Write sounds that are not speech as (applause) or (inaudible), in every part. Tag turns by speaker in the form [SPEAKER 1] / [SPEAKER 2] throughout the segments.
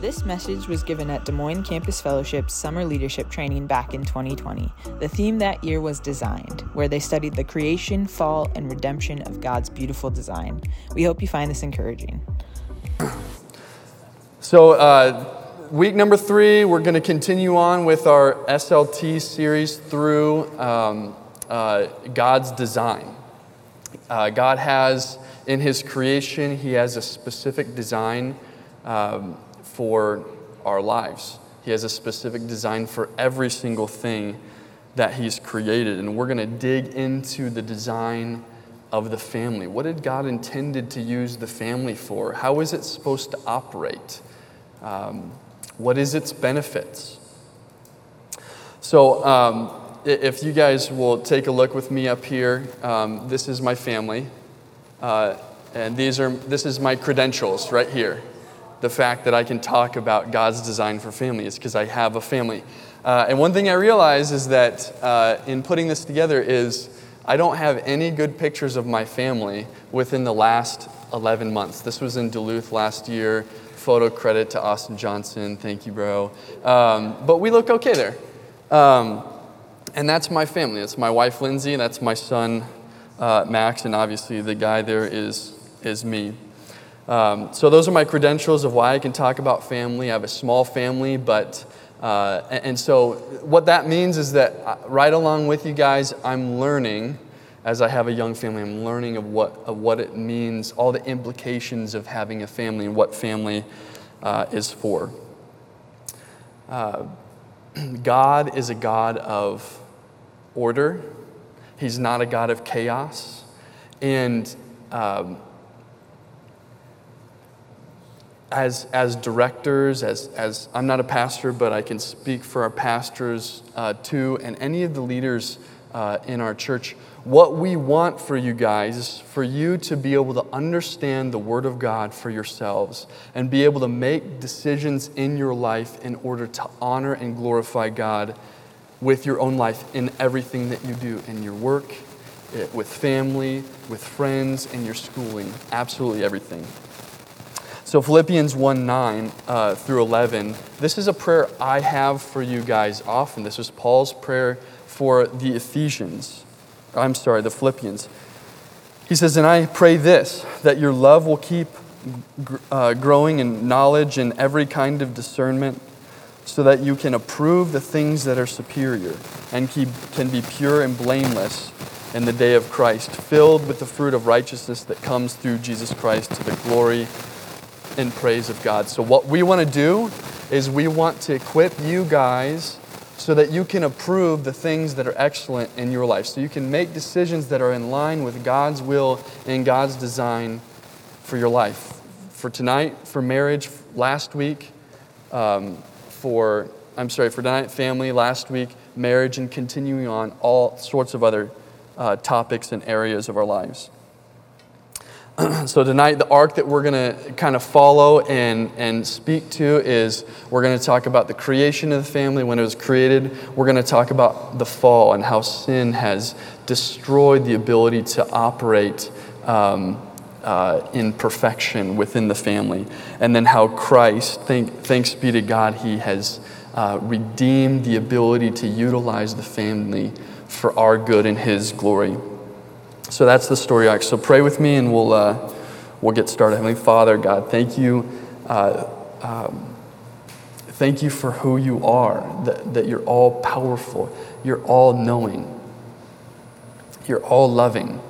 [SPEAKER 1] This message was given at Des Moines Campus Fellowship's Summer Leadership Training back in 2020. The theme that year was Designed, where they studied the creation, fall, and redemption of God's beautiful design. We hope you find this encouraging.
[SPEAKER 2] So, uh, week number three, we're going to continue on with our SLT series through um, uh, God's design. Uh, God has, in His creation, He has a specific design. Um, for our lives. He has a specific design for every single thing that He's created. And we're going to dig into the design of the family. What did God intended to use the family for? How is it supposed to operate? Um, what is its benefits? So, um, if you guys will take a look with me up here, um, this is my family. Uh, and these are, this is my credentials right here the fact that I can talk about God's design for family is because I have a family. Uh, and one thing I realize is that uh, in putting this together is I don't have any good pictures of my family within the last 11 months. This was in Duluth last year. Photo credit to Austin Johnson. Thank you, bro. Um, but we look okay there. Um, and that's my family. That's my wife, Lindsay. That's my son, uh, Max. And obviously, the guy there is, is me. Um, so, those are my credentials of why I can talk about family. I have a small family, but, uh, and, so what that means is that uh, right along with you guys, I'm learning as I have a young family, I'm learning of what, of what it means, all the implications of having a family and what family uh, is for. Uh, (clears throat) God is a God of order, He's not a God of chaos. And um, as, as directors, as, as I'm not a pastor, but I can speak for our pastors uh, too, and any of the leaders uh, in our church. What we want for you guys is for you to be able to understand the Word of God for yourselves and be able to make decisions in your life in order to honor and glorify God with your own life in everything that you do in your work, eh, with family, with friends, in your schooling, absolutely everything. So, Philippians 1 9 uh, through 11, this is a prayer I have for you guys often. This is Paul's prayer for the Ephesians. I'm sorry, the Philippians. He says, And I pray this, that your love will keep uh, growing in knowledge and every kind of discernment, so that you can approve the things that are superior and keep, can be pure and blameless in the day of Christ, filled with the fruit of righteousness that comes through Jesus Christ to the glory in praise of God. So, what we want to do is we want to equip you guys so that you can approve the things that are excellent in your life. So, you can make decisions that are in line with God's will and God's design for your life. For tonight, for marriage, last week, um, for, I'm sorry, for tonight, family, last week, marriage, and continuing on all sorts of other uh, topics and areas of our lives. (clears throat) so tonight the arc that we're going to kind of follow and, and speak to is we're going to talk about the creation of the family when it was created. We're going to talk about the fall and how sin has destroyed the ability to operate um, uh, in perfection within the family. And then how christ thank, thanks be to god he has uh, redeemed the ability to utilize the family for our good and his glory so that's the story arc. So pray with me and we'll, uh, we'll get started. Heavenly Father, God, thank you. Uh, um, thank you for who you are, that, that you're all powerful, you're all knowing, you're all loving.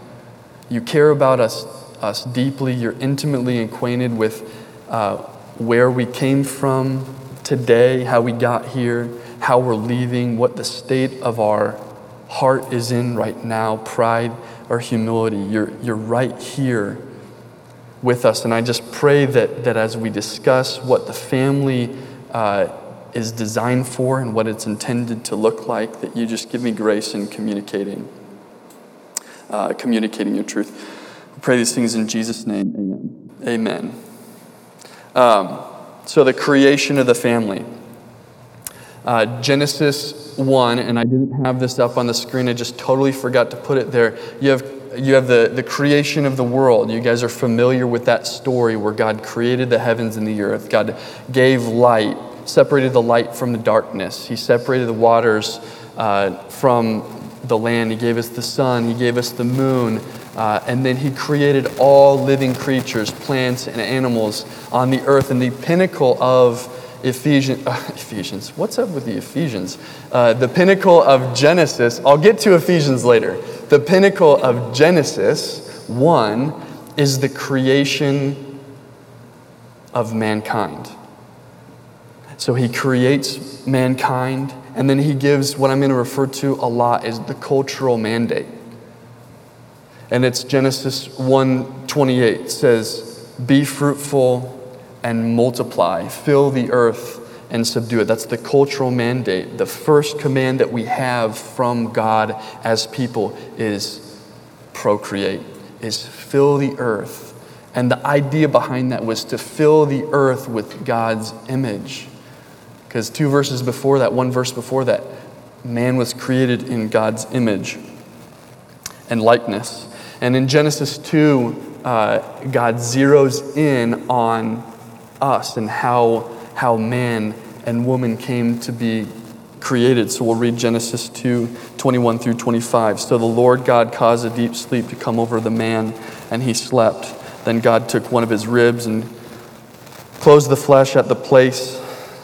[SPEAKER 2] You care about us, us deeply, you're intimately acquainted with uh, where we came from today, how we got here, how we're leaving, what the state of our heart is in right now, pride or humility. You're, you're right here with us. And I just pray that, that as we discuss what the family uh, is designed for and what it's intended to look like, that you just give me grace in communicating, uh, communicating your truth. We pray these things in Jesus' name. Amen. Amen. Um, so, the creation of the family. Uh, Genesis 1, and I didn't have this up on the screen, I just totally forgot to put it there. You have you have the, the creation of the world. You guys are familiar with that story where God created the heavens and the earth. God gave light, separated the light from the darkness. He separated the waters uh, from the land. He gave us the sun. He gave us the moon. Uh, and then he created all living creatures, plants and animals on the earth. And the pinnacle of Ephesians, uh, (laughs) Ephesians, what's up with the Ephesians? Uh, the pinnacle of Genesis, I'll get to Ephesians later. The pinnacle of Genesis 1 is the creation of mankind. So he creates mankind, and then he gives what I'm going to refer to a lot as the cultural mandate. And it's Genesis 1:28 says, "Be fruitful and multiply, fill the earth and subdue it." That's the cultural mandate. The first command that we have from God as people is procreate, is fill the earth. And the idea behind that was to fill the earth with God's image. Because two verses before that, one verse before that, man was created in God's image and likeness. And in Genesis 2, uh, God zeroes in on us and how, how man and woman came to be created. So we'll read Genesis 2 21 through 25. So the Lord God caused a deep sleep to come over the man, and he slept. Then God took one of his ribs and closed the flesh at the place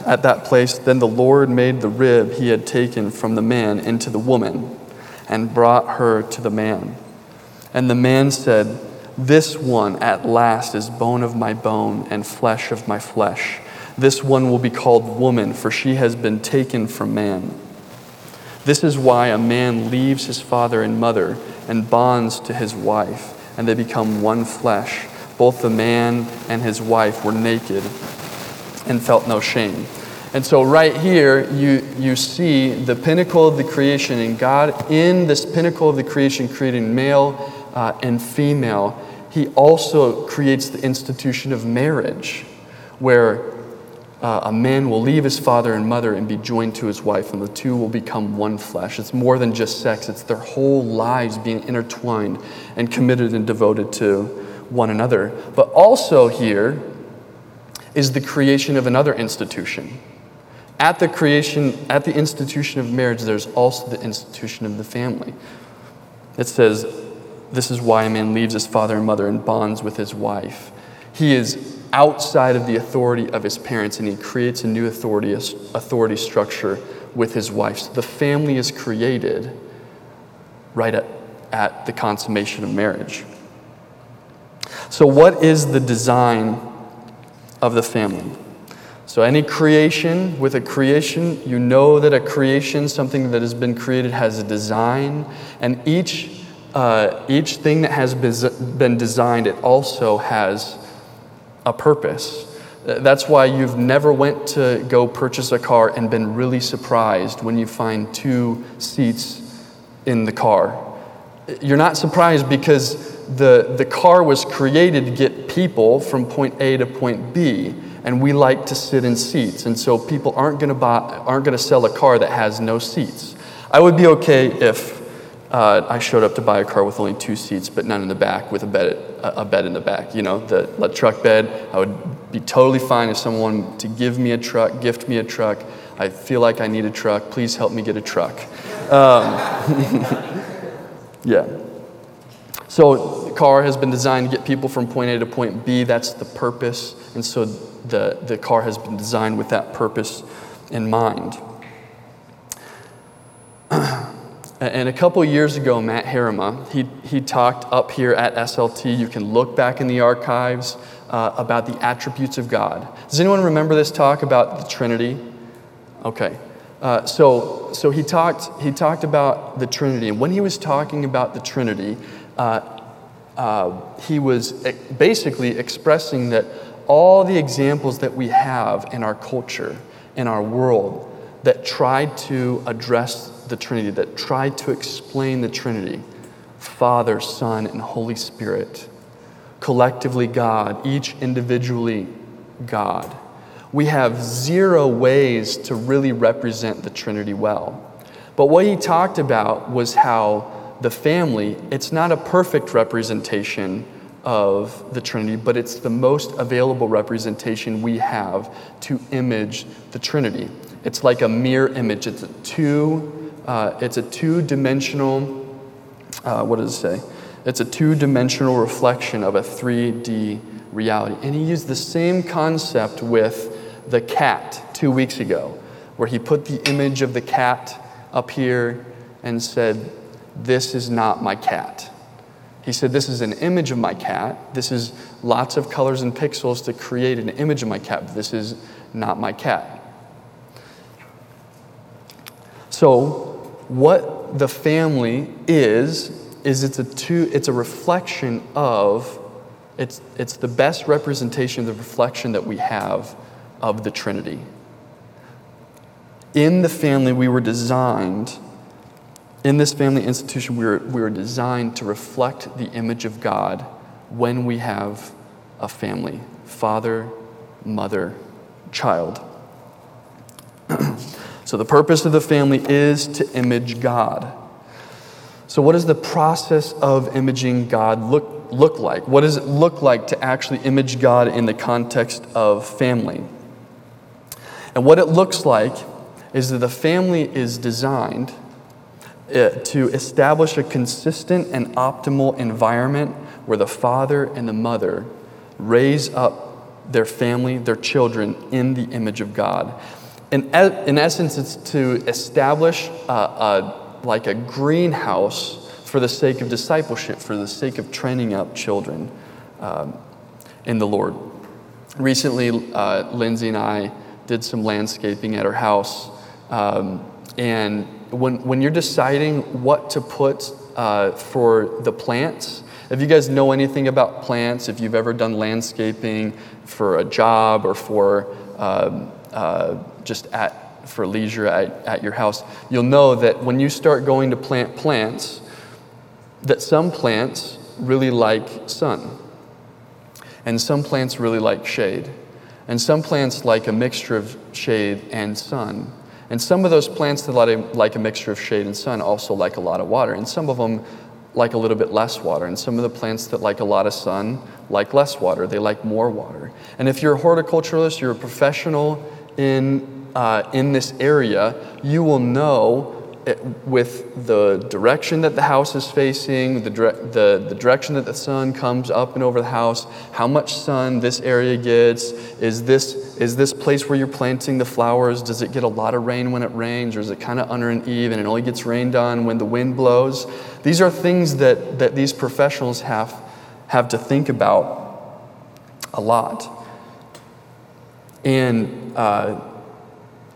[SPEAKER 2] at that place then the lord made the rib he had taken from the man into the woman and brought her to the man and the man said, This one at last is bone of my bone and flesh of my flesh. This one will be called woman, for she has been taken from man. This is why a man leaves his father and mother and bonds to his wife, and they become one flesh. Both the man and his wife were naked and felt no shame. And so, right here, you, you see the pinnacle of the creation, and God, in this pinnacle of the creation, creating male uh, and female, he also creates the institution of marriage, where uh, a man will leave his father and mother and be joined to his wife, and the two will become one flesh. It's more than just sex, it's their whole lives being intertwined and committed and devoted to one another. But also, here is the creation of another institution. At the creation, at the institution of marriage, there's also the institution of the family. It says, this is why a man leaves his father and mother and bonds with his wife. He is outside of the authority of his parents and he creates a new authority, authority structure with his wife. So the family is created right at, at the consummation of marriage. So, what is the design of the family? So, any creation, with a creation, you know that a creation, something that has been created, has a design, and each uh, each thing that has been designed, it also has a purpose. That's why you've never went to go purchase a car and been really surprised when you find two seats in the car. You're not surprised because the, the car was created to get people from point A to point B, and we like to sit in seats. And so people aren't going to buy, aren't going to sell a car that has no seats. I would be okay if uh, I showed up to buy a car with only two seats, but none in the back, with a bed, a bed in the back. You know, the, truck bed. I would be totally fine if someone to give me a truck, gift me a truck. I feel like I need a truck. Please help me get a truck. Um, (laughs) yeah. So the car has been designed to get people from point A to point B. That's the purpose, and so the the car has been designed with that purpose in mind. (clears throat) And a couple years ago, Matt Harima, he, he talked up here at SLT. You can look back in the archives uh, about the attributes of God. Does anyone remember this talk about the Trinity? Okay. Uh, so so he, talked, he talked about the Trinity. And when he was talking about the Trinity, uh, uh he was basically expressing that all the examples that we have in our culture, in our world, that tried to address the Trinity, that tried to explain the Trinity Father, Son, and Holy Spirit. Collectively, God, each individually, God. We have zero ways to really represent the Trinity well. But what he talked about was how the family, it's not a perfect representation of the Trinity, but it's the most available representation we have to image the Trinity. It's like a mirror image. It's a two, uh, it's a two-dimensional. Uh, what does it say? It's a two-dimensional reflection of a 3D reality. And he used the same concept with the cat two weeks ago, where he put the image of the cat up here and said, This is not my cat. He said, This is an image of my cat. This is lots of colors and pixels to create an image of my cat. This is not my cat. So, what the family is, is it's a, two, it's a reflection of, it's, it's the best representation of the reflection that we have of the Trinity. In the family, we were designed, in this family institution, we were, we were designed to reflect the image of God when we have a family father, mother, child. (clears throat) so, the purpose of the family is to image God. So, what does the process of imaging God look, look like? What does it look like to actually image God in the context of family? And what it looks like is that the family is designed uh, to establish a consistent and optimal environment where the father and the mother raise up their family, their children, in the image of God. In, in essence, it's to establish a, a, like a greenhouse for the sake of discipleship, for the sake of training up children um, in the Lord. Recently, uh, Lindsay and I did some landscaping at her house. Um, and when, when you're deciding what to put uh, for the plants, if you guys know anything about plants, if you've ever done landscaping for a job or for um, uh, just at for leisure at, at your house, you'll know that when you start going to plant plants, that some plants really like sun, and some plants really like shade. And some plants like a mixture of shade and sun. And some of those plants that like a mixture of shade and sun also like a lot of water. And some of them like a little bit less water. And some of the plants that like a lot of sun like less water. They like more water. And if you're a horticulturalist, you're a professional in, uh, in this area, you will know with the direction that the house is facing, the, dire- the, the direction that the sun comes up and over the house, how much sun this area gets, is this, is this place where you're planting the flowers, does it get a lot of rain when it rains, or is it kind of under an eave and it only gets rained on when the wind blows? These are things that, that these professionals have, have to think about a lot. And uh,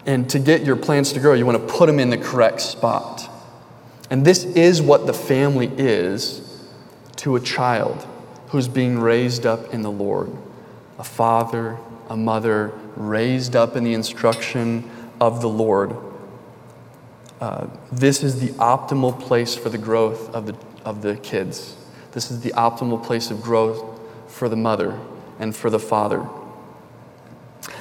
[SPEAKER 2] and to get your plants to grow, you want to put them in the correct spot. And this is what the family is to a child who's being raised up in the Lord a father, a mother, raised up in the instruction of the Lord. Uh, this is the optimal place for the growth of the, of the kids. This is the optimal place of growth for the mother and for the father.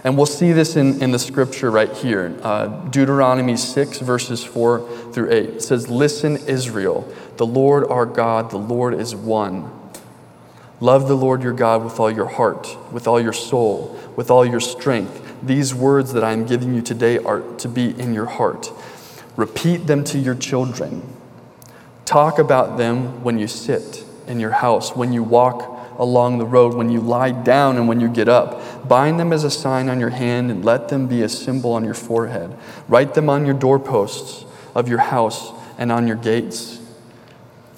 [SPEAKER 2] And we'll see this in, in the scripture right here uh, Deuteronomy 6, verses 4 through 8. It says, Listen, Israel, the Lord our God, the Lord is one. Love the Lord your God with all your heart, with all your soul, with all your strength. These words that I am giving you today are to be in your heart. Repeat them to your children. Talk about them when you sit in your house, when you walk along the road, when you lie down and when you get up. Bind them as a sign on your hand and let them be a symbol on your forehead. Write them on your doorposts of your house and on your gates.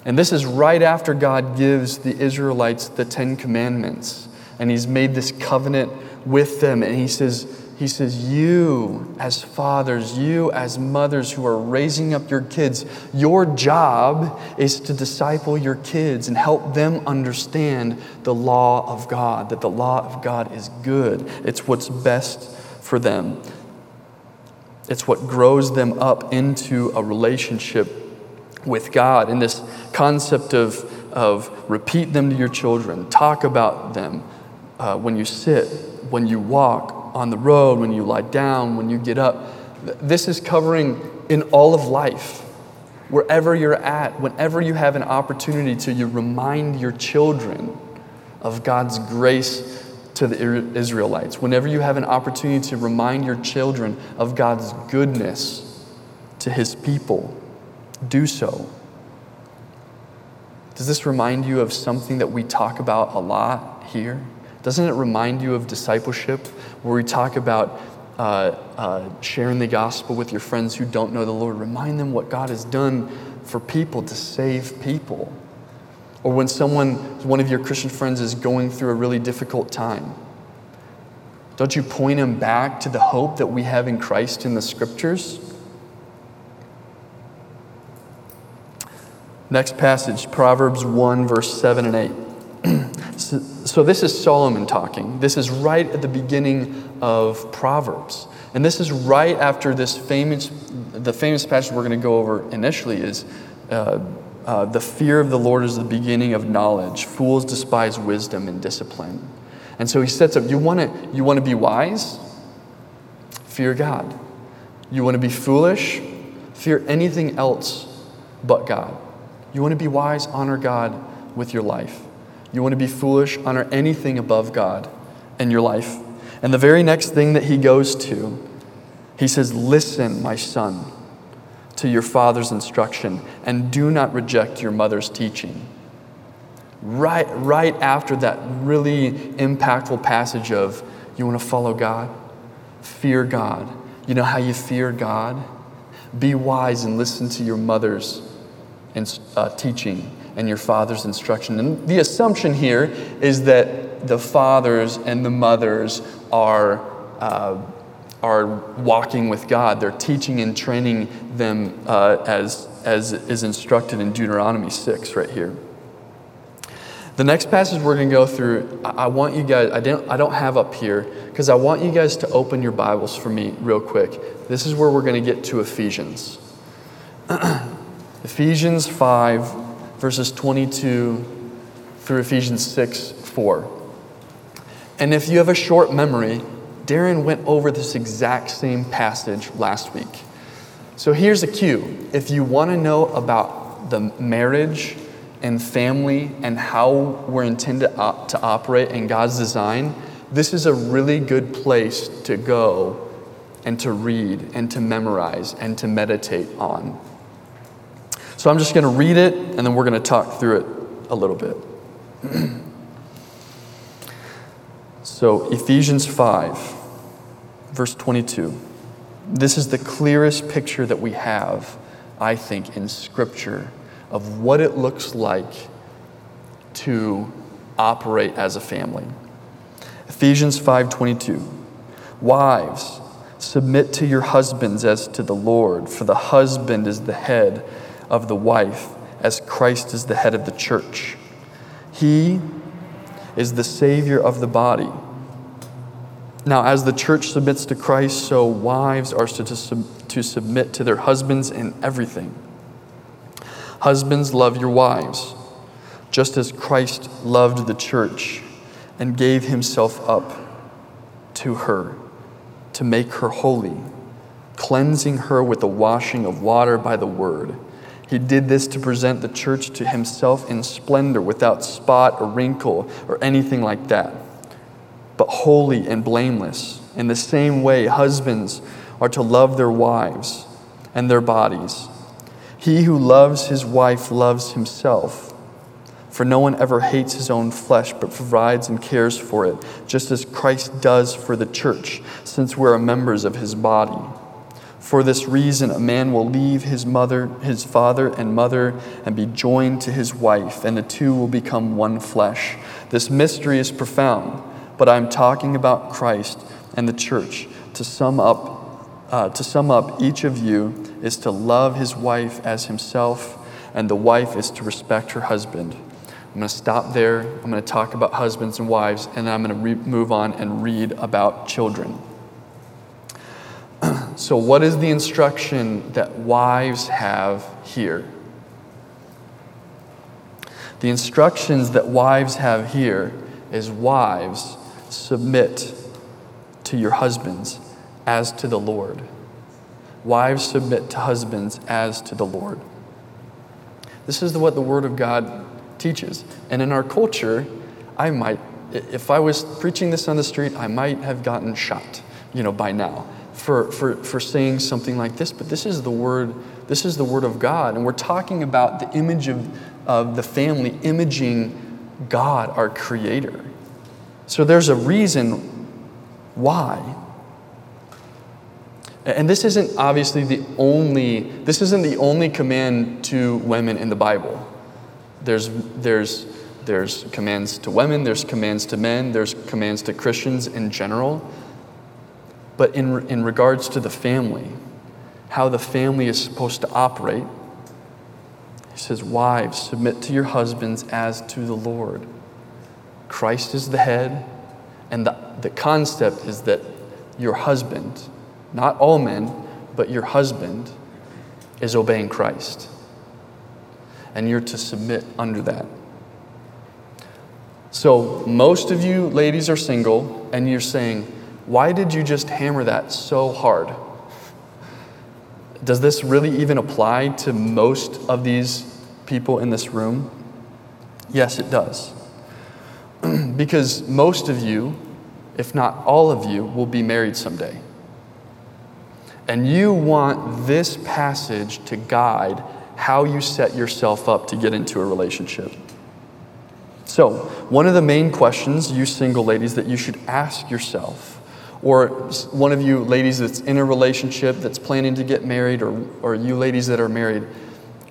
[SPEAKER 2] And this is right after God gives the Israelites the Ten Commandments. And He's made this covenant with them. And He says, he says, You, as fathers, you, as mothers who are raising up your kids, your job is to disciple your kids and help them understand the law of God, that the law of God is good. It's what's best for them, it's what grows them up into a relationship with God. And this concept of, of repeat them to your children, talk about them uh, when you sit, when you walk on the road, when you lie down, when you get up. This is covering in all of life. wherever you're at, whenever you have an opportunity to, you remind your children of God's grace to the Israelites. Whenever you have an opportunity to remind your children of God's goodness to his people, do so. Does this remind you of something that we talk about a lot here? Doesn't it remind you of discipleship, where we talk about uh, uh, sharing the gospel with your friends who don't know the Lord? Remind them what God has done for people to save people. Or when someone, one of your Christian friends, is going through a really difficult time, don't you point them back to the hope that we have in Christ in the scriptures? Next passage, Proverbs 1, verse 7 and 8. (clears throat) so, so, this is Solomon talking. This is right at the beginning of Proverbs. And this is right after this famous, the famous passage we're going to go over initially is uh, uh, the fear of the Lord is the beginning of knowledge. Fools despise wisdom and discipline. And so he sets up you want to you want to be wise? Fear God. You want to be foolish? Fear anything else but God. You want to be wise? Honor God with your life. You want to be foolish? Honor anything above God in your life. And the very next thing that he goes to, he says, Listen, my son, to your father's instruction, and do not reject your mother's teaching. Right, right after that really impactful passage of, You want to follow God? Fear God. You know how you fear God? Be wise and listen to your mother's uh, teaching and your father's instruction. And the assumption here is that the fathers and the mothers are, uh, are walking with God. They're teaching and training them uh, as, as is instructed in Deuteronomy 6 right here. The next passage we're going to go through, I want you guys, I don't, I don't have up here, because I want you guys to open your Bibles for me real quick. This is where we're going to get to Ephesians. (clears throat) Ephesians 5, verses 22 through Ephesians 6, 4. And if you have a short memory, Darren went over this exact same passage last week. So here's a cue. If you want to know about the marriage and family and how we're intended to operate in God's design, this is a really good place to go and to read and to memorize and to meditate on. So I'm just going to read it and then we're going to talk through it a little bit. (clears throat) so, Ephesians 5, verse 22. This is the clearest picture that we have, I think, in Scripture of what it looks like to operate as a family. Ephesians 5:22 Wives submit to your husbands as to the Lord for the husband is the head of the wife, as Christ is the head of the church. He is the Savior of the body. Now, as the church submits to Christ, so wives are to, to submit to their husbands in everything. Husbands, love your wives, just as Christ loved the church and gave himself up to her to make her holy, cleansing her with the washing of water by the word he did this to present the church to himself in splendor, without spot or wrinkle or anything like that, but holy and blameless. In the same way, husbands are to love their wives and their bodies. He who loves his wife loves himself. For no one ever hates his own flesh, but provides and cares for it, just as Christ does for the church, since we are members of his body. For this reason, a man will leave his mother, his father and mother, and be joined to his wife, and the two will become one flesh. This mystery is profound, but I'm talking about Christ and the church. To sum up, uh, to sum up, each of you is to love his wife as himself, and the wife is to respect her husband. I'm going to stop there. I'm going to talk about husbands and wives, and then I'm going to re- move on and read about children. So, what is the instruction that wives have here? The instructions that wives have here is wives, submit to your husbands as to the Lord. Wives, submit to husbands as to the Lord. This is what the Word of God teaches. And in our culture, I might, if I was preaching this on the street, I might have gotten shot, you know, by now for, for, for saying something like this. But this is the Word, this is the Word of God. And we're talking about the image of, of the family imaging God, our Creator. So there's a reason why. And this isn't obviously the only, this isn't the only command to women in the Bible. There's, there's, there's commands to women, there's commands to men, there's commands to Christians in general. But in, in regards to the family, how the family is supposed to operate, he says, Wives, submit to your husbands as to the Lord. Christ is the head, and the, the concept is that your husband, not all men, but your husband is obeying Christ. And you're to submit under that. So, most of you ladies are single, and you're saying, Why did you just hammer that so hard? Does this really even apply to most of these people in this room? Yes, it does. (clears throat) because most of you, if not all of you, will be married someday. And you want this passage to guide how you set yourself up to get into a relationship. So, one of the main questions, you single ladies, that you should ask yourself, or one of you ladies that's in a relationship that's planning to get married, or, or you ladies that are married,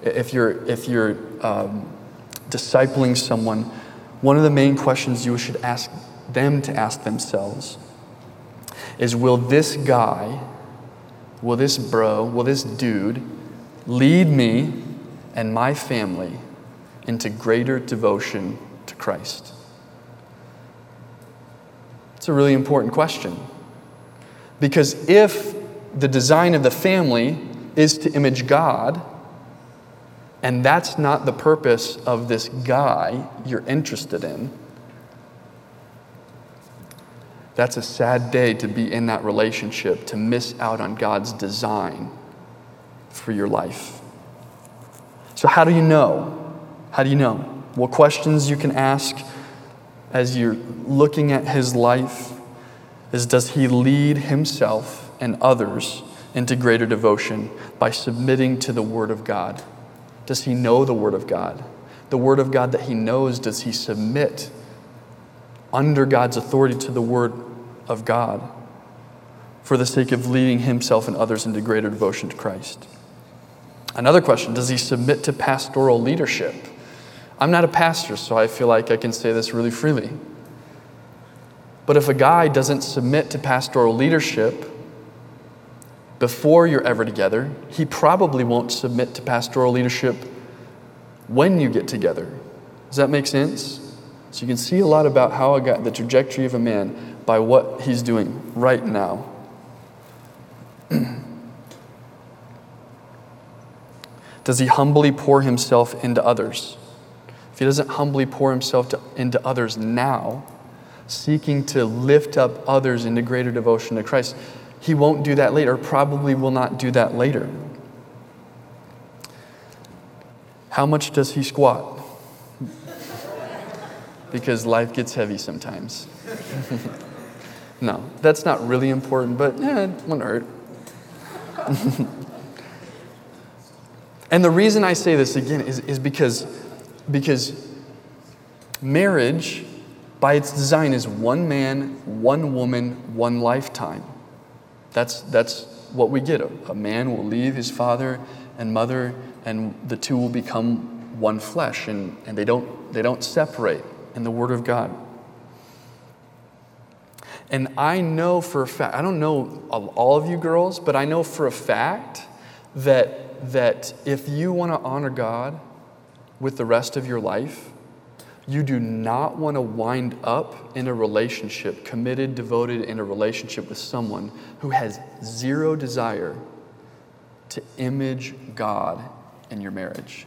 [SPEAKER 2] if you're, if you're um, discipling someone, one of the main questions you should ask them to ask themselves is Will this guy will this bro, will this dude lead me and my family into greater devotion to Christ? It's a really important question. Because if the design of the family is to image God, and that's not the purpose of this guy you're interested in, that's a sad day to be in that relationship, to miss out on God's design for your life. So, how do you know? How do you know? What questions you can ask as you're looking at his life is Does he lead himself and others into greater devotion by submitting to the Word of God? Does he know the Word of God? The Word of God that he knows, does he submit under God's authority to the Word of God for the sake of leading himself and others into greater devotion to Christ. Another question Does he submit to pastoral leadership? I'm not a pastor, so I feel like I can say this really freely. But if a guy doesn't submit to pastoral leadership before you're ever together, he probably won't submit to pastoral leadership when you get together. Does that make sense? So you can see a lot about how a guy, the trajectory of a man by what he's doing right now. (clears throat) Does he humbly pour himself into others? If he doesn't humbly pour himself to, into others now, seeking to lift up others into greater devotion to Christ, he won't do that later, probably will not do that later. How much does he squat? because life gets heavy sometimes. (laughs) no, that's not really important, but eh, it won't hurt. (laughs) and the reason I say this again is, is because, because marriage, by its design, is one man, one woman, one lifetime. That's, that's what we get. A, man will leave his father and mother, and the two will become one flesh, and, and they, don't, they don't separate in the Word of God. And I know for a fact, I don't know all of you girls, but I know for a fact that, that if you want to honor God with the rest of your life, you do not want to wind up in a relationship, committed, devoted in a relationship with someone who has zero desire to image God in your marriage,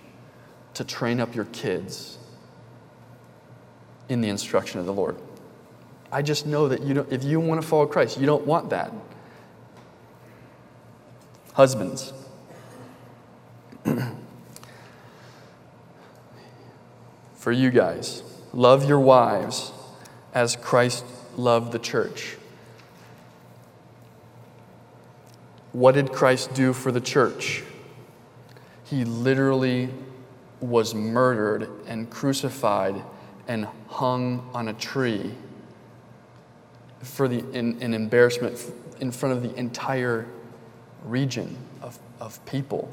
[SPEAKER 2] to train up your kids in the instruction of the Lord. I just know that you don't, if you want to follow Christ, you don't want that. (clears throat) Husbands. (clears throat) for you guys. Love your wives as Christ loved the church. What did Christ do for the church? He literally was murdered and crucified and hung on a tree for the, in, in embarrassment in front of the entire region of, of people.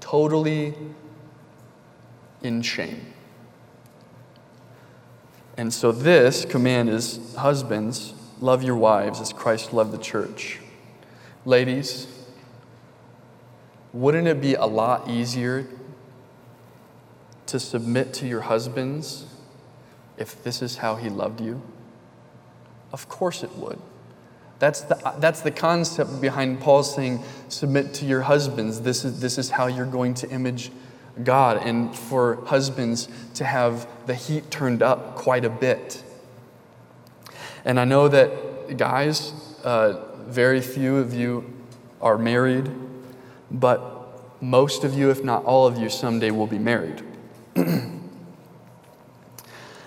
[SPEAKER 2] Totally in shame. And so, this command is husbands, love your wives as Christ loved the church. Ladies, wouldn't it be a lot easier to submit to your husbands if this is how he loved you? Of course it would. That's the, that's the concept behind Paul saying, submit to your husbands. This is, this is how you're going to image God, and for husbands to have the heat turned up quite a bit. And I know that, guys, uh, very few of you are married, but most of you, if not all of you, someday will be married. (clears throat) and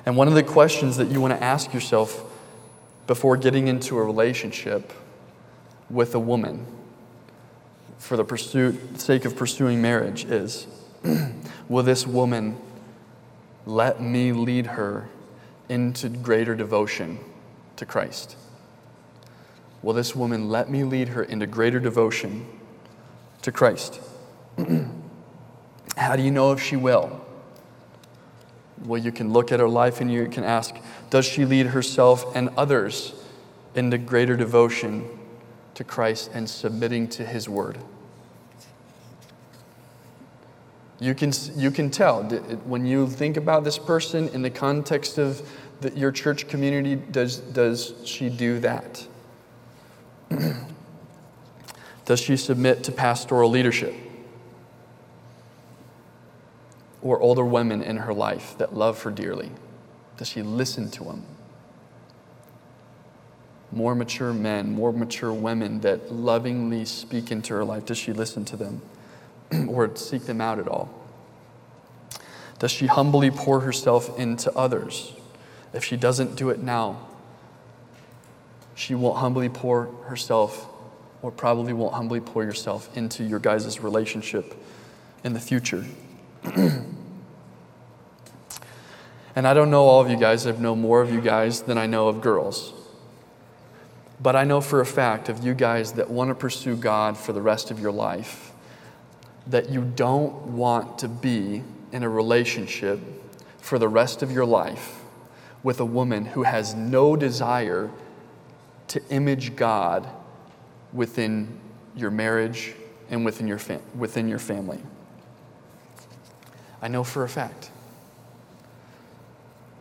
[SPEAKER 2] one of the questions that you want to ask yourself before getting into a relationship with a woman for the pursuit, sake of pursuing marriage is (clears throat) will this woman let me lead her into greater devotion to Christ? Will this woman let me lead her into greater devotion to Christ? (clears throat) How do you know if she will? Well, you can look at her life and you can ask Does she lead herself and others into greater devotion to Christ and submitting to His word? You can, you can tell when you think about this person in the context of the, your church community, does, does she do that? (clears throat) does she submit to pastoral leadership? Or older women in her life that love her dearly? Does she listen to them? More mature men, more mature women that lovingly speak into her life, does she listen to them? (clears throat) or seek them out at all? Does she humbly pour herself into others? If she doesn't do it now, she won't humbly pour herself, or probably won't humbly pour yourself into your guys' relationship in the future. (clears throat) and I don't know all of you guys, I know more of you guys than I know of girls. But I know for a fact of you guys that want to pursue God for the rest of your life that you don't want to be in a relationship for the rest of your life with a woman who has no desire to image God within your marriage and within your, fam- within your family. I know for a fact,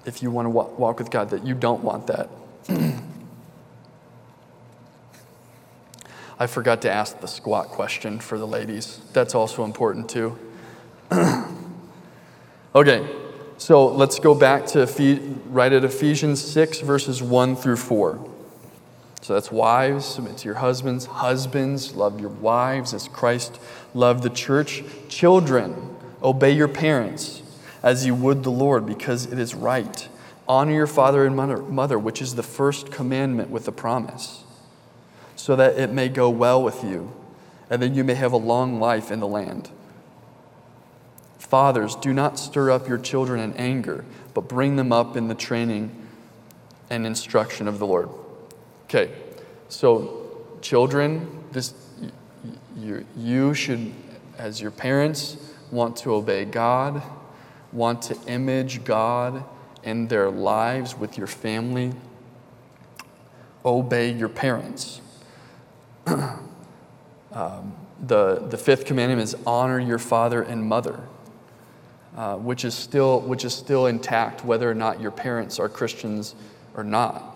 [SPEAKER 2] if you want to walk with God, that you don't want that. (clears throat) I forgot to ask the squat question for the ladies. That's also important too. (clears throat) okay, so let's go back to right at Ephesians 6, verses 1 through 4. So that's wives, submit to your husbands. Husbands, love your wives as Christ loved the church. Children, obey your parents as you would the Lord because it is right. Honor your father and mother, which is the first commandment with the promise so that it may go well with you, and that you may have a long life in the land. Fathers, do not stir up your children in anger, but bring them up in the training and instruction of the Lord. Okay, so children, this you, you should, as your parents, want to obey God, want to image God in their lives with your family. Obey your parents. (clears throat) um, the, the fifth commandment is honor your father and mother, uh, which, is still, which is still intact whether or not your parents are Christians or not.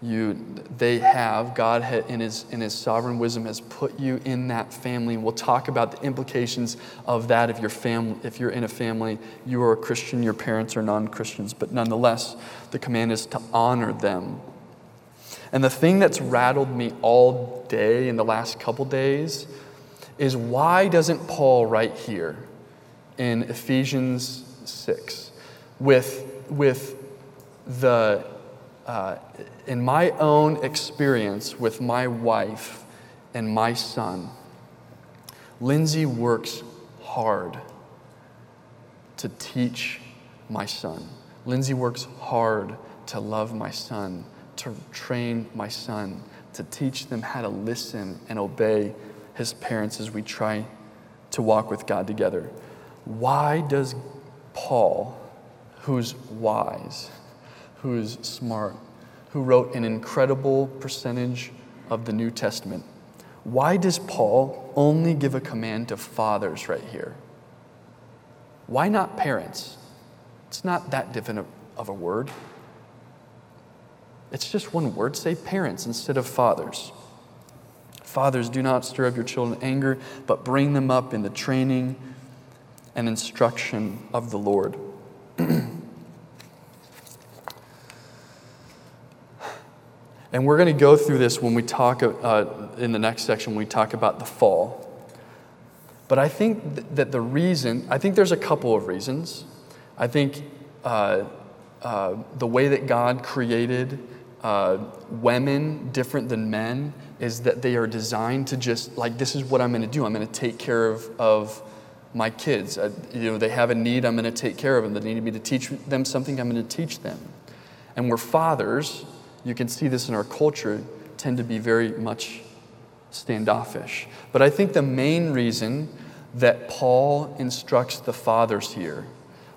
[SPEAKER 2] You, they have, God in, his, in His sovereign wisdom has put you in that family. We'll talk about the implications of that if, your family, if you're in a family, you are a Christian, your parents are non Christians. But nonetheless, the command is to honor them and the thing that's rattled me all day in the last couple days is why doesn't Paul write here in Ephesians 6 with, with the, uh, in my own experience with my wife and my son, Lindsay works hard to teach my son. Lindsay works hard to love my son, to train my son, to teach them how to listen and obey his parents as we try to walk with God together. Why does Paul, who's wise, who's smart, who wrote an incredible percentage of the New Testament, why does Paul only give a command to fathers right here? Why not parents? It's not that different of a word. It's just one word. Say parents instead of fathers. Fathers, do not stir up your children anger, but bring them up in the training and instruction of the Lord. (clears throat) and we're going to go through this when we talk uh, in the next section when we talk about the fall. But I think that the reason, I think there's a couple of reasons. I think uh, uh, the way that God created uh, women different than men is that they are designed to just like this is what i'm going to do. I'm going to take care of, of my kids. Uh, you know they have a need i'm going to take care of them. They need me to teach them something i'm going to teach them. And we're fathers you can see this in our culture tend to be very much standoffish. But i think the main reason that paul instructs the fathers here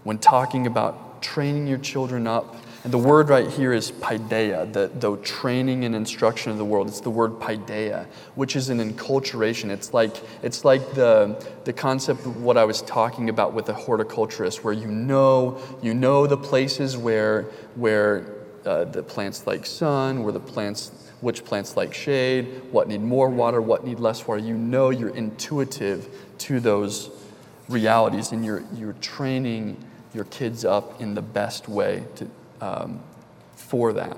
[SPEAKER 2] when talking about training your children up and the word right here is paideia, the, the training and instruction of the world. It's the word paideia, which is an enculturation. It's like, it's like the, the concept of what I was talking about with the horticulturist, where you know, you know the places where, where uh, the plants like sun, where the plants, which plants like shade, what need more water, what need less water. You know you're intuitive to those realities, and you're, you're training your kids up in the best way to, um, for that,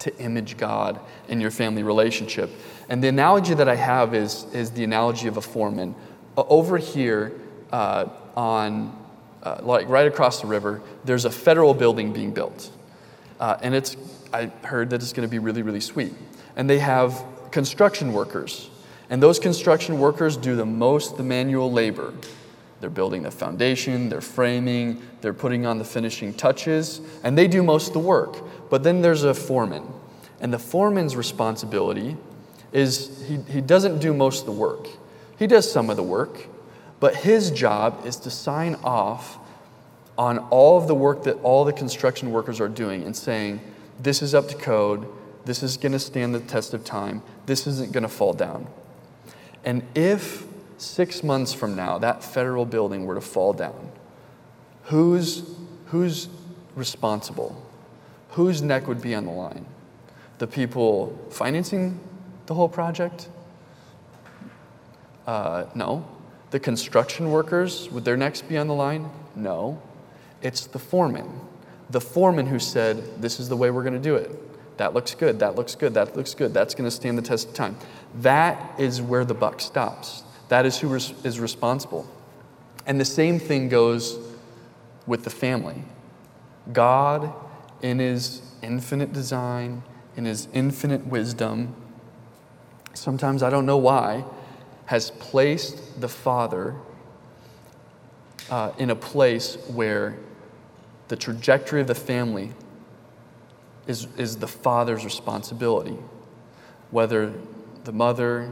[SPEAKER 2] to image God in your family relationship. And the analogy that I have is, is the analogy of a foreman. Over here, uh, on uh, like right across the river, there's a federal building being built. Uh, and it's, I heard that it's going to be really, really sweet. And they have construction workers. And those construction workers do the most the manual labor. They're building the foundation, they're framing, they're putting on the finishing touches, and they do most of the work. But then there's a foreman. And the foreman's responsibility is he, he doesn't do most of the work. He does some of the work, but his job is to sign off on all of the work that all the construction workers are doing and saying, this is up to code, this is going to stand the test of time, this isn't going to fall down. And if six months from now that federal building were to fall down, who's, who's responsible? Whose neck would be on the line? The people financing the whole project? Uh, no. The construction workers, would their necks be on the line? No. It's the foreman. The foreman who said, This is the way we're going to do it. That looks good. That looks good. That looks good. That's going to stand the test of time. That is where the buck stops. That is who is responsible. And the same thing goes with the family. God, in His infinite design, in His infinite wisdom, sometimes I don't know why, has placed the father uh, in a place where the trajectory of the family is, is the father's responsibility. Whether the mother,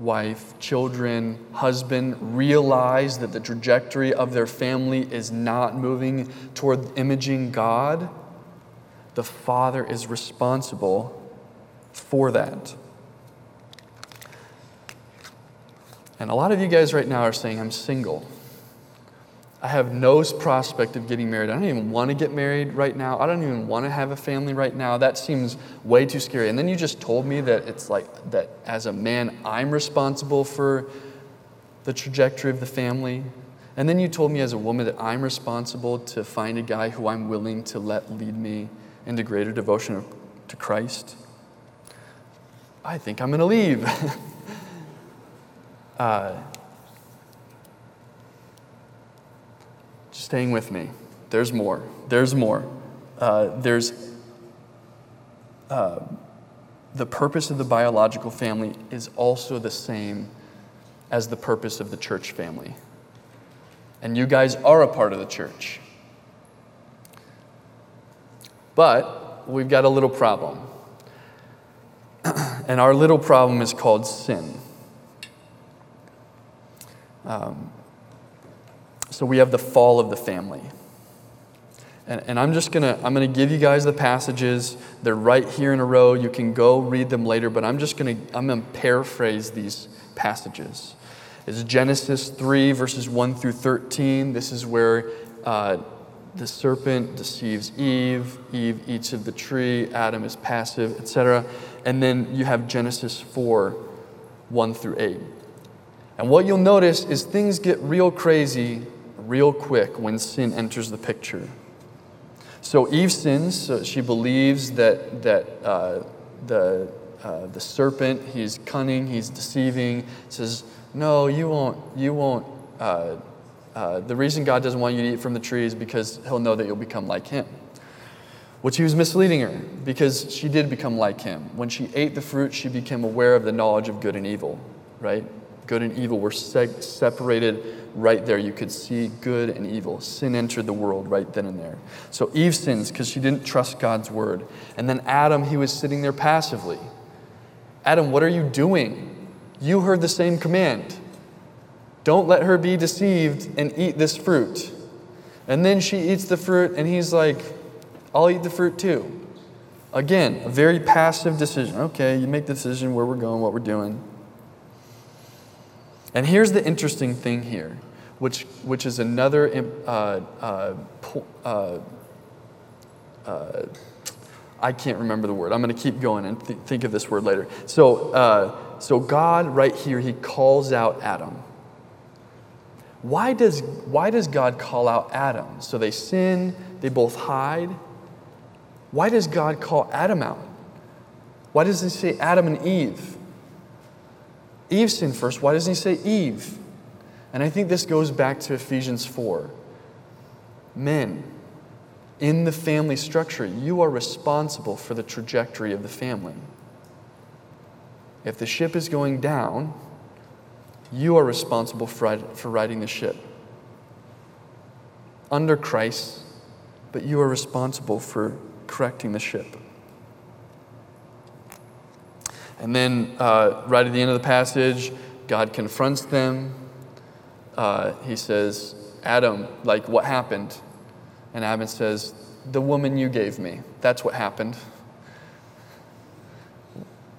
[SPEAKER 2] wife, children, husband realize that the trajectory of their family is not moving toward imaging God, the father is responsible for that. And a lot of you guys right now are saying, I'm single. I have no prospect of getting married. I don't even want to get married right now. I don't even want to have a family right now. That seems way too scary. And then you just told me that it's like that as a man, I'm responsible for the trajectory of the family. And then you told me as a woman that I'm responsible to find a guy who I'm willing to let lead me into greater devotion to Christ. I think I'm going to leave. (laughs) uh, staying with me. There's more. There's more. Uh, there's uh, the purpose of the biological family is also the same as the purpose of the church family. And you guys are a part of the church. But we've got a little problem. (clears throat) and our little problem is called sin. Um, so we have the fall of the family. And, and I'm just gonna I'm gonna give you guys the passages. They're right here in a row. You can go read them later, but I'm just gonna I'm gonna paraphrase these passages. It's Genesis 3, verses 1 through 13. This is where uh, the serpent deceives Eve, Eve eats of the tree, Adam is passive, etc. And then you have Genesis 4, 1 through 8. And what you'll notice is things get real crazy real quick when sin enters the picture. So Eve sins, so she believes that, that uh, the, uh, the serpent, he's cunning, he's deceiving, says, No, you won't, you won't. Uh, uh, the reason God doesn't want you to eat from the tree is because he'll know that you'll become like him. Which he was misleading her because she did become like him. When she ate the fruit, she became aware of the knowledge of good and evil, right? Good and evil were se- separated right there. You could see good and evil. Sin entered the world right then and there. So Eve sins because she didn't trust God's word. And then Adam, he was sitting there passively. Adam, what are you doing? You heard the same command. Don't let her be deceived and eat this fruit. And then she eats the fruit, and he's like, I'll eat the fruit too. Again, a very passive decision. Okay, you make the decision where we're going, what we're doing. And here's the interesting thing here, which, which is another, uh, uh, uh, uh, I can't remember the word. I'm going to keep going and th- think of this word later. So, uh, so God, right here, he calls out Adam. Why does, why does God call out Adam? So they sin, they both hide. Why does God call Adam out? Why does he say Adam and Eve? Eve sinned first. Why doesn't he say Eve? And I think this goes back to Ephesians 4. Men, in the family structure, you are responsible for the trajectory of the family. If the ship is going down, you are responsible for, for riding the ship. Under Christ, but you are responsible for correcting the ship. And then, uh, right at the end of the passage, God confronts them. Uh, he says, Adam, like, what happened? And Adam says, The woman you gave me. That's what happened.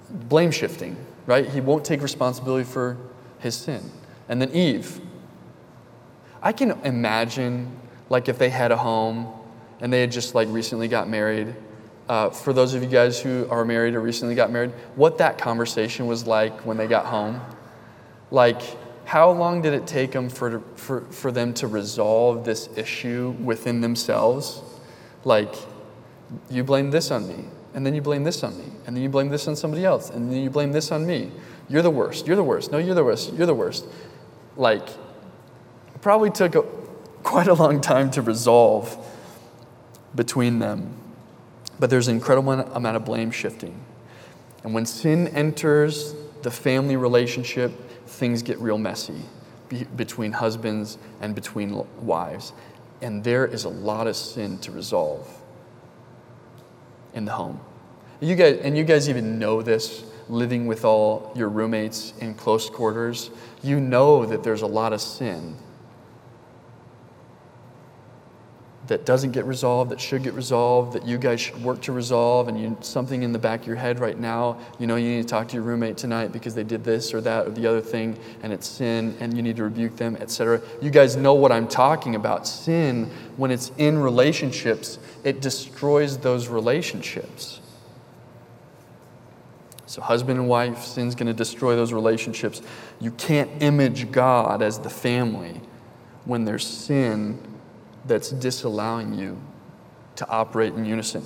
[SPEAKER 2] Blame shifting, right? He won't take responsibility for his sin. And then Eve. I can imagine, like, if they had a home and they had just, like, recently got married uh, for those of you guys who are married or recently got married, what that conversation was like when they got home. Like, how long did it take them for, for, for them to resolve this issue within themselves? Like, you blame this on me, and then you blame this on me, and then you blame this on somebody else, and then you blame this on me. You're the worst. You're the worst. No, you're the worst. You're the worst. Like, probably took a, quite a long time to resolve between them. But there's an incredible amount of blame shifting. And when sin enters the family relationship, things get real messy be- between husbands and between wives. And there is a lot of sin to resolve in the home. You guys, and you guys even know this living with all your roommates in close quarters. You know that there's a lot of sin that doesn't get resolved, that should get resolved, that you guys should work to resolve, and you, something in the back of your head right now, you know you need to talk to your roommate tonight because they did this or that or the other thing, and it's sin, and you need to rebuke them, etc. You guys know what I'm talking about. Sin, when it's in relationships, it destroys those relationships. So, husband and wife, sin's going to destroy those relationships. You can't image God as the family when there's sin that's disallowing you to operate in unison.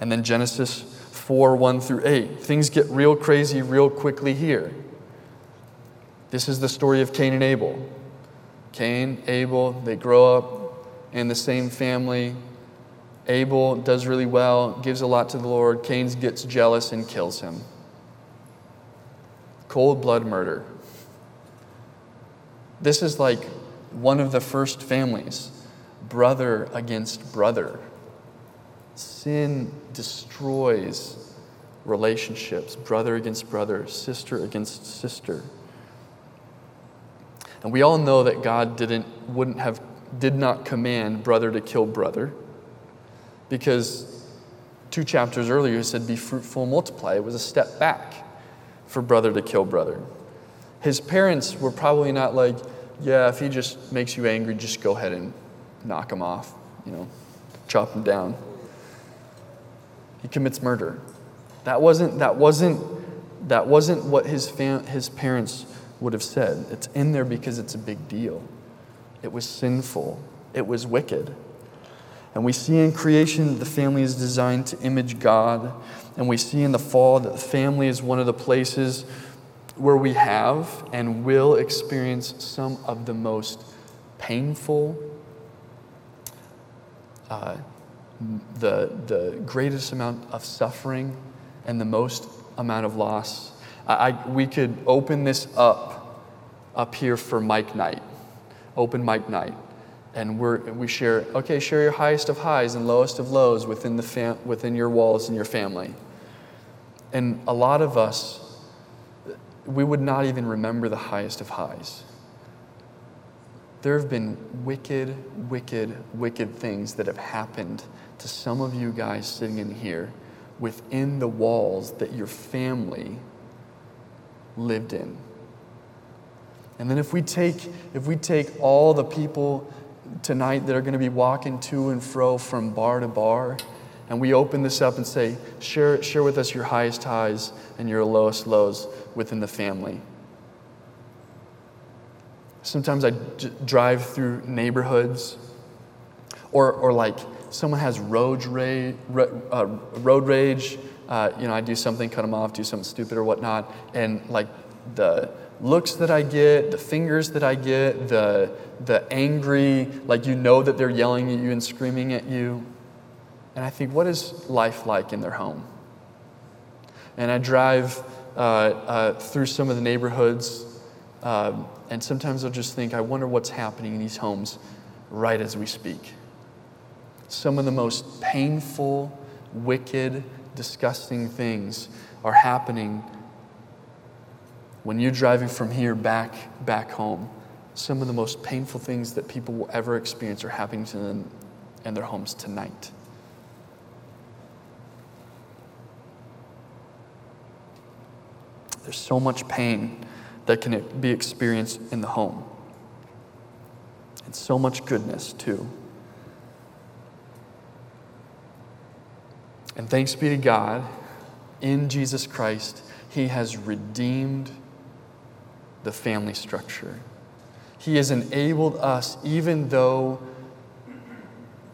[SPEAKER 2] And then Genesis 4 1 through 8. Things get real crazy real quickly here. This is the story of Cain and Abel. Cain, Abel, they grow up in the same family. Abel does really well, gives a lot to the Lord. Cain gets jealous and kills him. Cold blood murder. This is like one of the first families brother against brother. Sin destroys relationships, brother against brother, sister against sister. And we all know that God didn't, wouldn't have, did not command brother to kill brother because two chapters earlier he said, Be fruitful multiply. It was a step back for brother to kill brother. His parents were probably not like, Yeah, if he just makes you angry, just go ahead and knock him off, you know, chop him down. He commits murder. That wasn't, that wasn't, that wasn't what his, fam- his parents would have said. It's in there because it's a big deal. It was sinful, it was wicked. And we see in creation the family is designed to image God. And we see in the fall that the family is one of the places where we have and will experience some of the most painful, uh, the, the greatest amount of suffering, and the most amount of loss. I, I, we could open this up up here for Mic Night, open Mic Night, and we're, we share. Okay, share your highest of highs and lowest of lows within the fam- within your walls and your family. And a lot of us, we would not even remember the highest of highs. There have been wicked, wicked, wicked things that have happened to some of you guys sitting in here within the walls that your family lived in. And then if we take if we take all the people tonight that are going to be walking to and fro from bar to bar and we open this up and say share share with us your highest highs and your lowest lows within the family. Sometimes I d- drive through neighborhoods or or like someone has road rage, uh, road rage uh, you know, I do something, cut them off, do something stupid or whatnot, and like the looks that I get, the fingers that I get, the the angry, like you know that they're yelling at you and screaming at you, and I think, what is life like in their home? And I drive uh, uh, through some of the neighborhoods, um, and sometimes I'll just think, I wonder what's happening in these homes right as we speak. Some of the most painful, wicked, disgusting things are happening when you're driving from here back back home. Some of the most painful things that people will ever experience are happening to them in their homes tonight. There's so much pain that can be experienced in the home. And so much goodness, too. And thanks be to God, in Jesus Christ, He has redeemed the family structure. He has enabled us, even though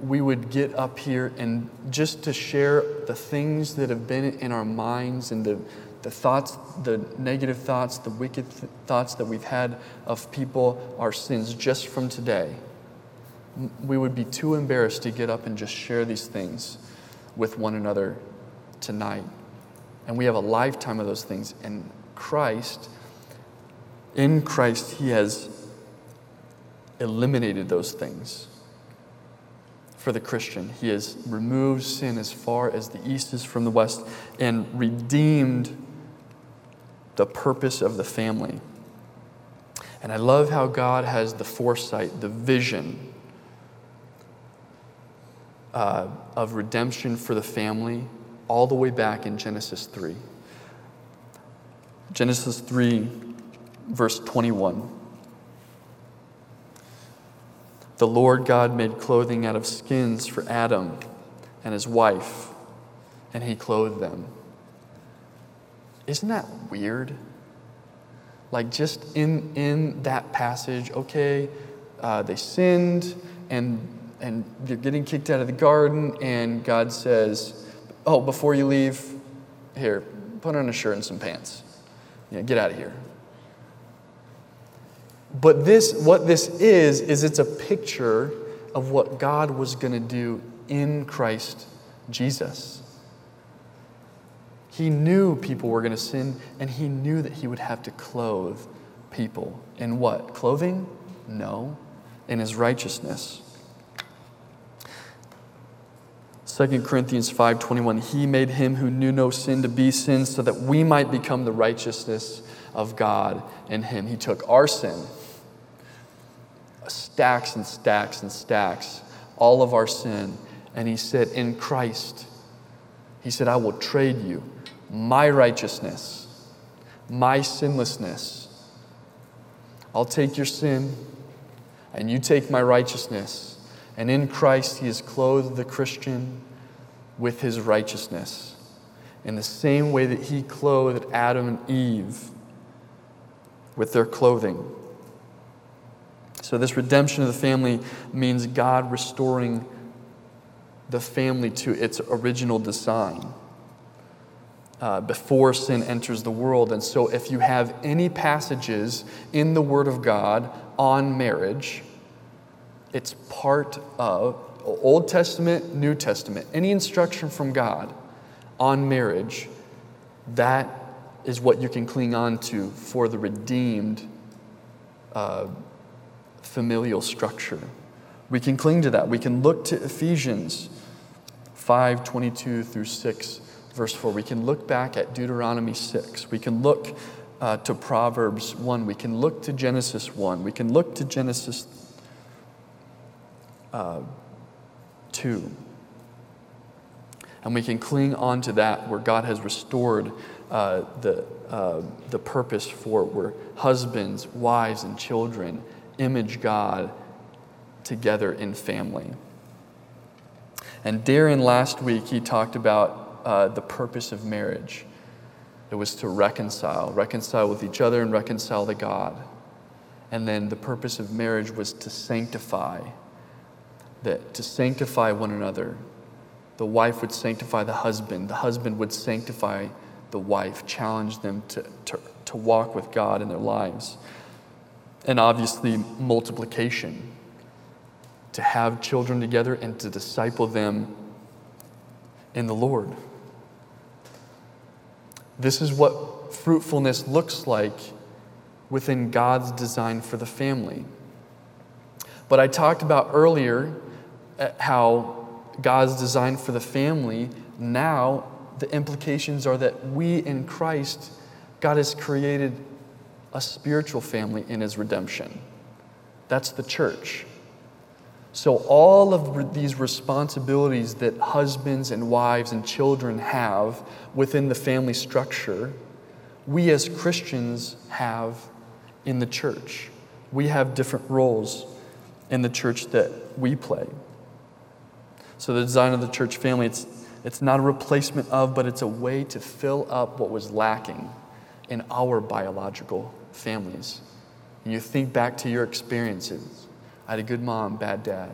[SPEAKER 2] we would get up here and just to share the things that have been in our minds and the, the thoughts, the negative thoughts, the wicked th- thoughts that we've had of people, our sins, just from today. We would be too embarrassed to get up and just share these things with one another tonight. And we have a lifetime of those things. And Christ, in Christ, He has eliminated those things for the Christian. He has removed sin as far as the east is from the west and redeemed the purpose of the family. And I love how God has the foresight, the vision uh, of redemption for the family all the way back in Genesis 3. Genesis 3, verse 21. The Lord God made clothing out of skins for Adam and his wife, and he clothed them. Isn't that weird? Like, just in, in that passage, okay, uh, they sinned, and and you're getting kicked out of the garden, and God says, Oh, before you leave, here, put on a shirt and some pants. Yeah, get out of here. But this, what this is, is it's a picture of what God was going to do in Christ Jesus. He knew people were going to sin, and he knew that he would have to clothe people in what? Clothing? No, in his righteousness. 2 Corinthians 5:21 He made him who knew no sin to be sin so that we might become the righteousness of God in him. He took our sin stacks and stacks and stacks all of our sin and he said in Christ he said I will trade you my righteousness my sinlessness. I'll take your sin and you take my righteousness. And in Christ he has clothed the Christian with his righteousness. In the same way that he clothed Adam and Eve with their clothing. So, this redemption of the family means God restoring the family to its original design uh, before sin enters the world. And so, if you have any passages in the Word of God on marriage, it's part of Old Testament, New Testament, any instruction from God on marriage, that is what you can cling on to for the redeemed uh, familial structure. We can cling to that. We can look to Ephesians 5 22 through 6, verse 4. We can look back at Deuteronomy 6. We can look uh, to Proverbs 1. We can look to Genesis 1. We can look to Genesis uh, 2. And we can cling on to that where God has restored uh, the, uh, the purpose for where husbands, wives, and children image God together in family. And Darren last week, he talked about uh, the purpose of marriage. It was to reconcile, reconcile with each other and reconcile to God. And then the purpose of marriage was to sanctify, that to sanctify one another. The wife would sanctify the husband, the husband would sanctify the wife, challenge them to, to, to walk with God in their lives. And obviously, multiplication, to have children together and to disciple them in the Lord. This is what fruitfulness looks like within God's design for the family. But I talked about earlier uh, how God's design for the family now the implications are that we in Christ, God has created a spiritual family in his redemption. That's the church. So, all of these responsibilities that husbands and wives and children have within the family structure, we as Christians have in the church. We have different roles in the church that we play. So, the design of the church family, it's it's not a replacement of, but it's a way to fill up what was lacking in our biological families. And you think back to your experiences. I had a good mom, bad dad.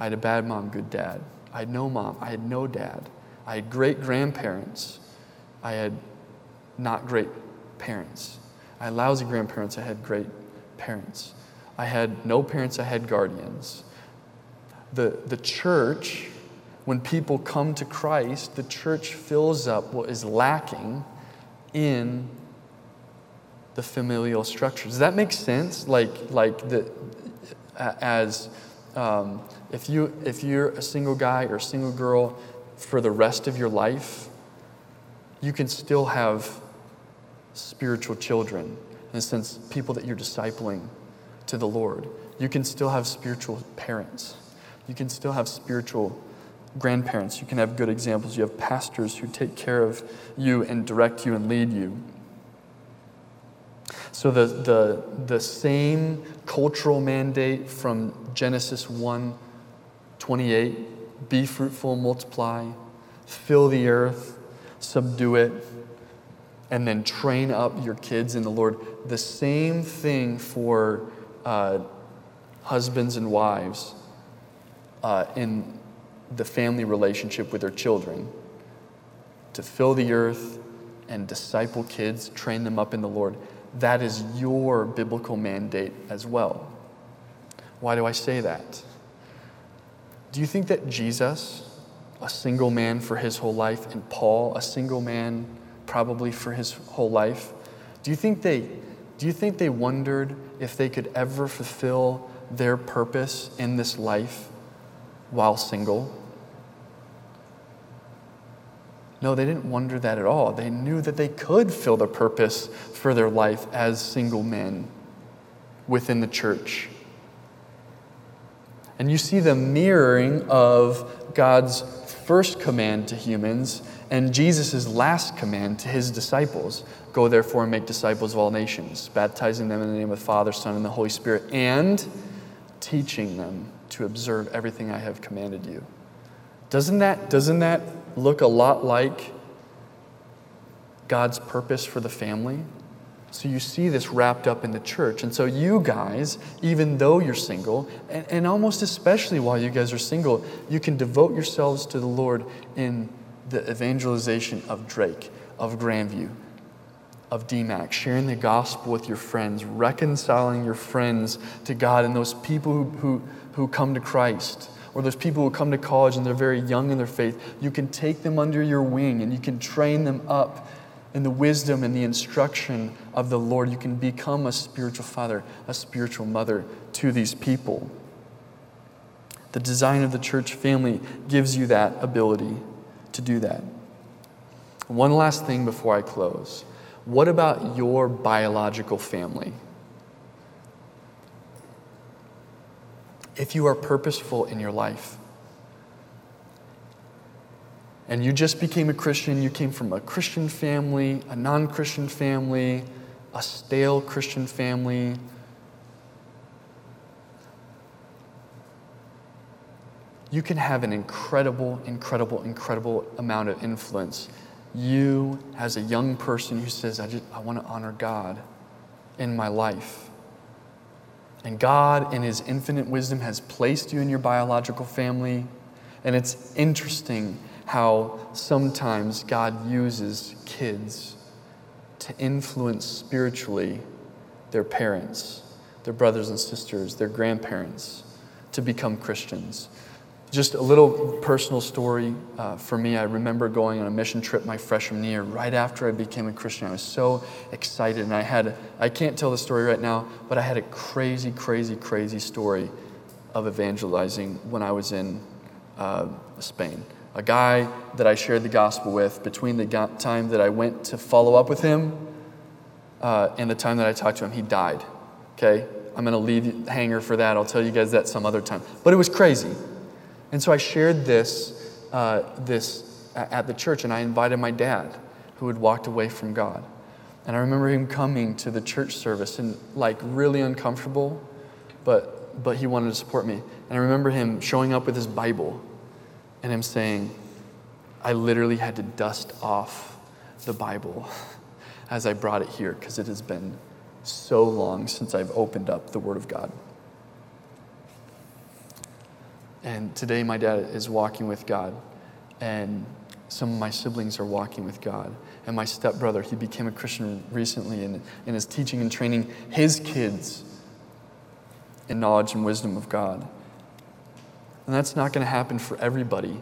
[SPEAKER 2] I had a bad mom, good dad. I had no mom, I had no dad. I had great grandparents. I had not great parents. I had lousy grandparents, I had great parents. I had no parents, I had guardians. The, the church when people come to Christ, the church fills up what is lacking in the familial structure. Does that make sense? Like, like the, as um, if you if you're a single guy or a single girl for the rest of your life, you can still have spiritual children in the sense people that you're discipling to the Lord. You can still have spiritual parents. You can still have spiritual grandparents. You can have good examples. You have pastors who take care of you and direct you and lead you. So, the, the, the same cultural mandate from Genesis 1 28 be fruitful, multiply, fill the earth, subdue it, and then train up your kids in the Lord. The same thing for uh, husbands and wives uh, in the family relationship with their children, to fill the earth and disciple kids, train them up in the Lord. That is your biblical mandate as well. Why do I say that? Do you think that Jesus, a single man for his whole life, and Paul, a single man probably for his whole life, do you think they, do you think they wondered if they could ever fulfill their purpose in this life while single? No, they didn't wonder that at all. They knew that they could fill the purpose for their life as single men within the church. And you see the mirroring of God's first command to humans and Jesus' last command to his disciples Go therefore and make disciples of all nations, baptizing them in the name of the Father, Son, and the Holy Spirit, and teaching them to observe everything I have commanded you. Doesn't that, doesn't that look a lot like God's purpose for the family? So you see this wrapped up in the church. And so you guys, even though you're single, and, and almost especially while you guys are single, you can devote yourselves to the Lord in the evangelization of Drake, of Grandview, of DMACC, sharing the gospel with your friends, reconciling your friends to God and those people who, who, who come to Christ or those people who come to college and they're very young in their faith, you can take them under your wing and you can train them up in the wisdom and the instruction of the Lord. You can become a spiritual father, a spiritual mother to these people. The design of the church family gives you that ability to do that. One last thing before I close. What about your biological family? If you are purposeful in your life, and you just became a Christian, you came from a Christian family, a non Christian family, a stale Christian family, you can have an incredible, incredible, incredible amount of influence. You as a young person who says, I, I want to honor God in my life. And God, in His infinite wisdom, has placed you in your biological family. And it's interesting how sometimes God uses kids to influence spiritually their parents, their brothers and sisters, their grandparents to become Christians. Just a little personal story uh, for me. I remember going on a mission trip my freshman year, right after I became a Christian. I was so excited, and I had, I can't tell the story right now, but I had a crazy, crazy, crazy story of evangelizing when I was in uh, Spain. A guy that I shared the gospel with between the time that I went to follow up with him uh, and the time that I talked to him, he died. Okay? I'm going to leave the hanger for that. I'll tell you guys that some other time. But it was crazy. And so I shared this, uh, this at the church, and I invited my dad, who had walked away from God. And I remember him coming to the church service and like really uncomfortable, but, but he wanted to support me. And I remember him showing up with his Bible and him saying, I literally had to dust off the Bible (laughs) as I brought it here because it has been so long since I've opened up the Word of God. And today, my dad is walking with God, and some of my siblings are walking with God. And my stepbrother, he became a Christian recently and, and is teaching and training his kids in knowledge and wisdom of God. And that's not going to happen for everybody.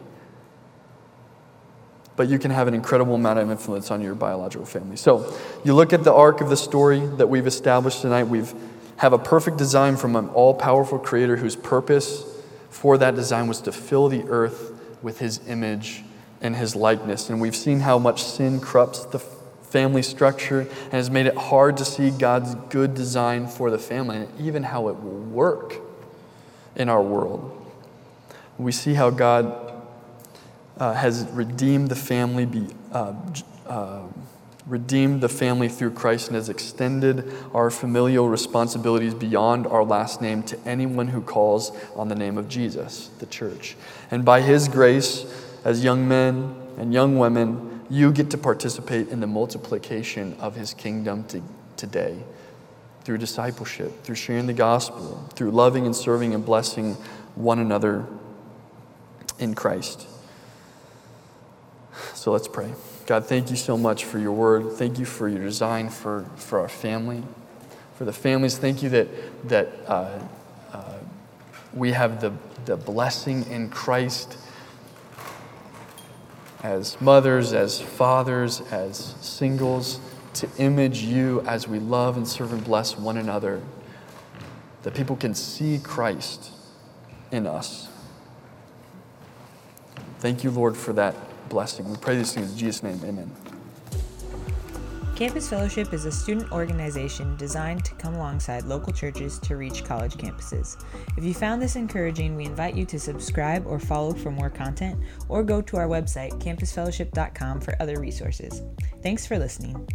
[SPEAKER 2] But you can have an incredible amount of influence on your biological family. So you look at the arc of the story that we've established tonight. We've have a perfect design from an all-powerful creator whose purpose for that design was to fill the earth with his image and his likeness. And we've seen how much sin corrupts the family structure and has made it hard to see God's good design for the family and even how it will work in our world. We see how God uh, has redeemed the family, be, uh, uh, redeemed the family through Christ and has extended our familial responsibilities beyond our last name to anyone who calls on the name of Jesus, the church. And by His grace, as young men and young women, you get to participate in the multiplication of His kingdom to, today through discipleship, through sharing the gospel, through loving and serving and blessing one another in Christ. So let's pray. God, thank you so much for your word. Thank you for your design for, for our family, for the families. Thank you that, that uh, uh, we have the, the blessing in Christ as mothers, as fathers, as singles, to image you as we love and serve and bless one another, that people can see Christ in us. Thank you, Lord, for that blessing. We pray these things in Jesus' name. Amen.
[SPEAKER 1] Campus Fellowship is a student organization designed to come alongside local churches to reach college campuses. If you found this encouraging, we invite you to subscribe or follow for more content, or go to our website, campusfellowship.com, for other resources. Thanks for listening.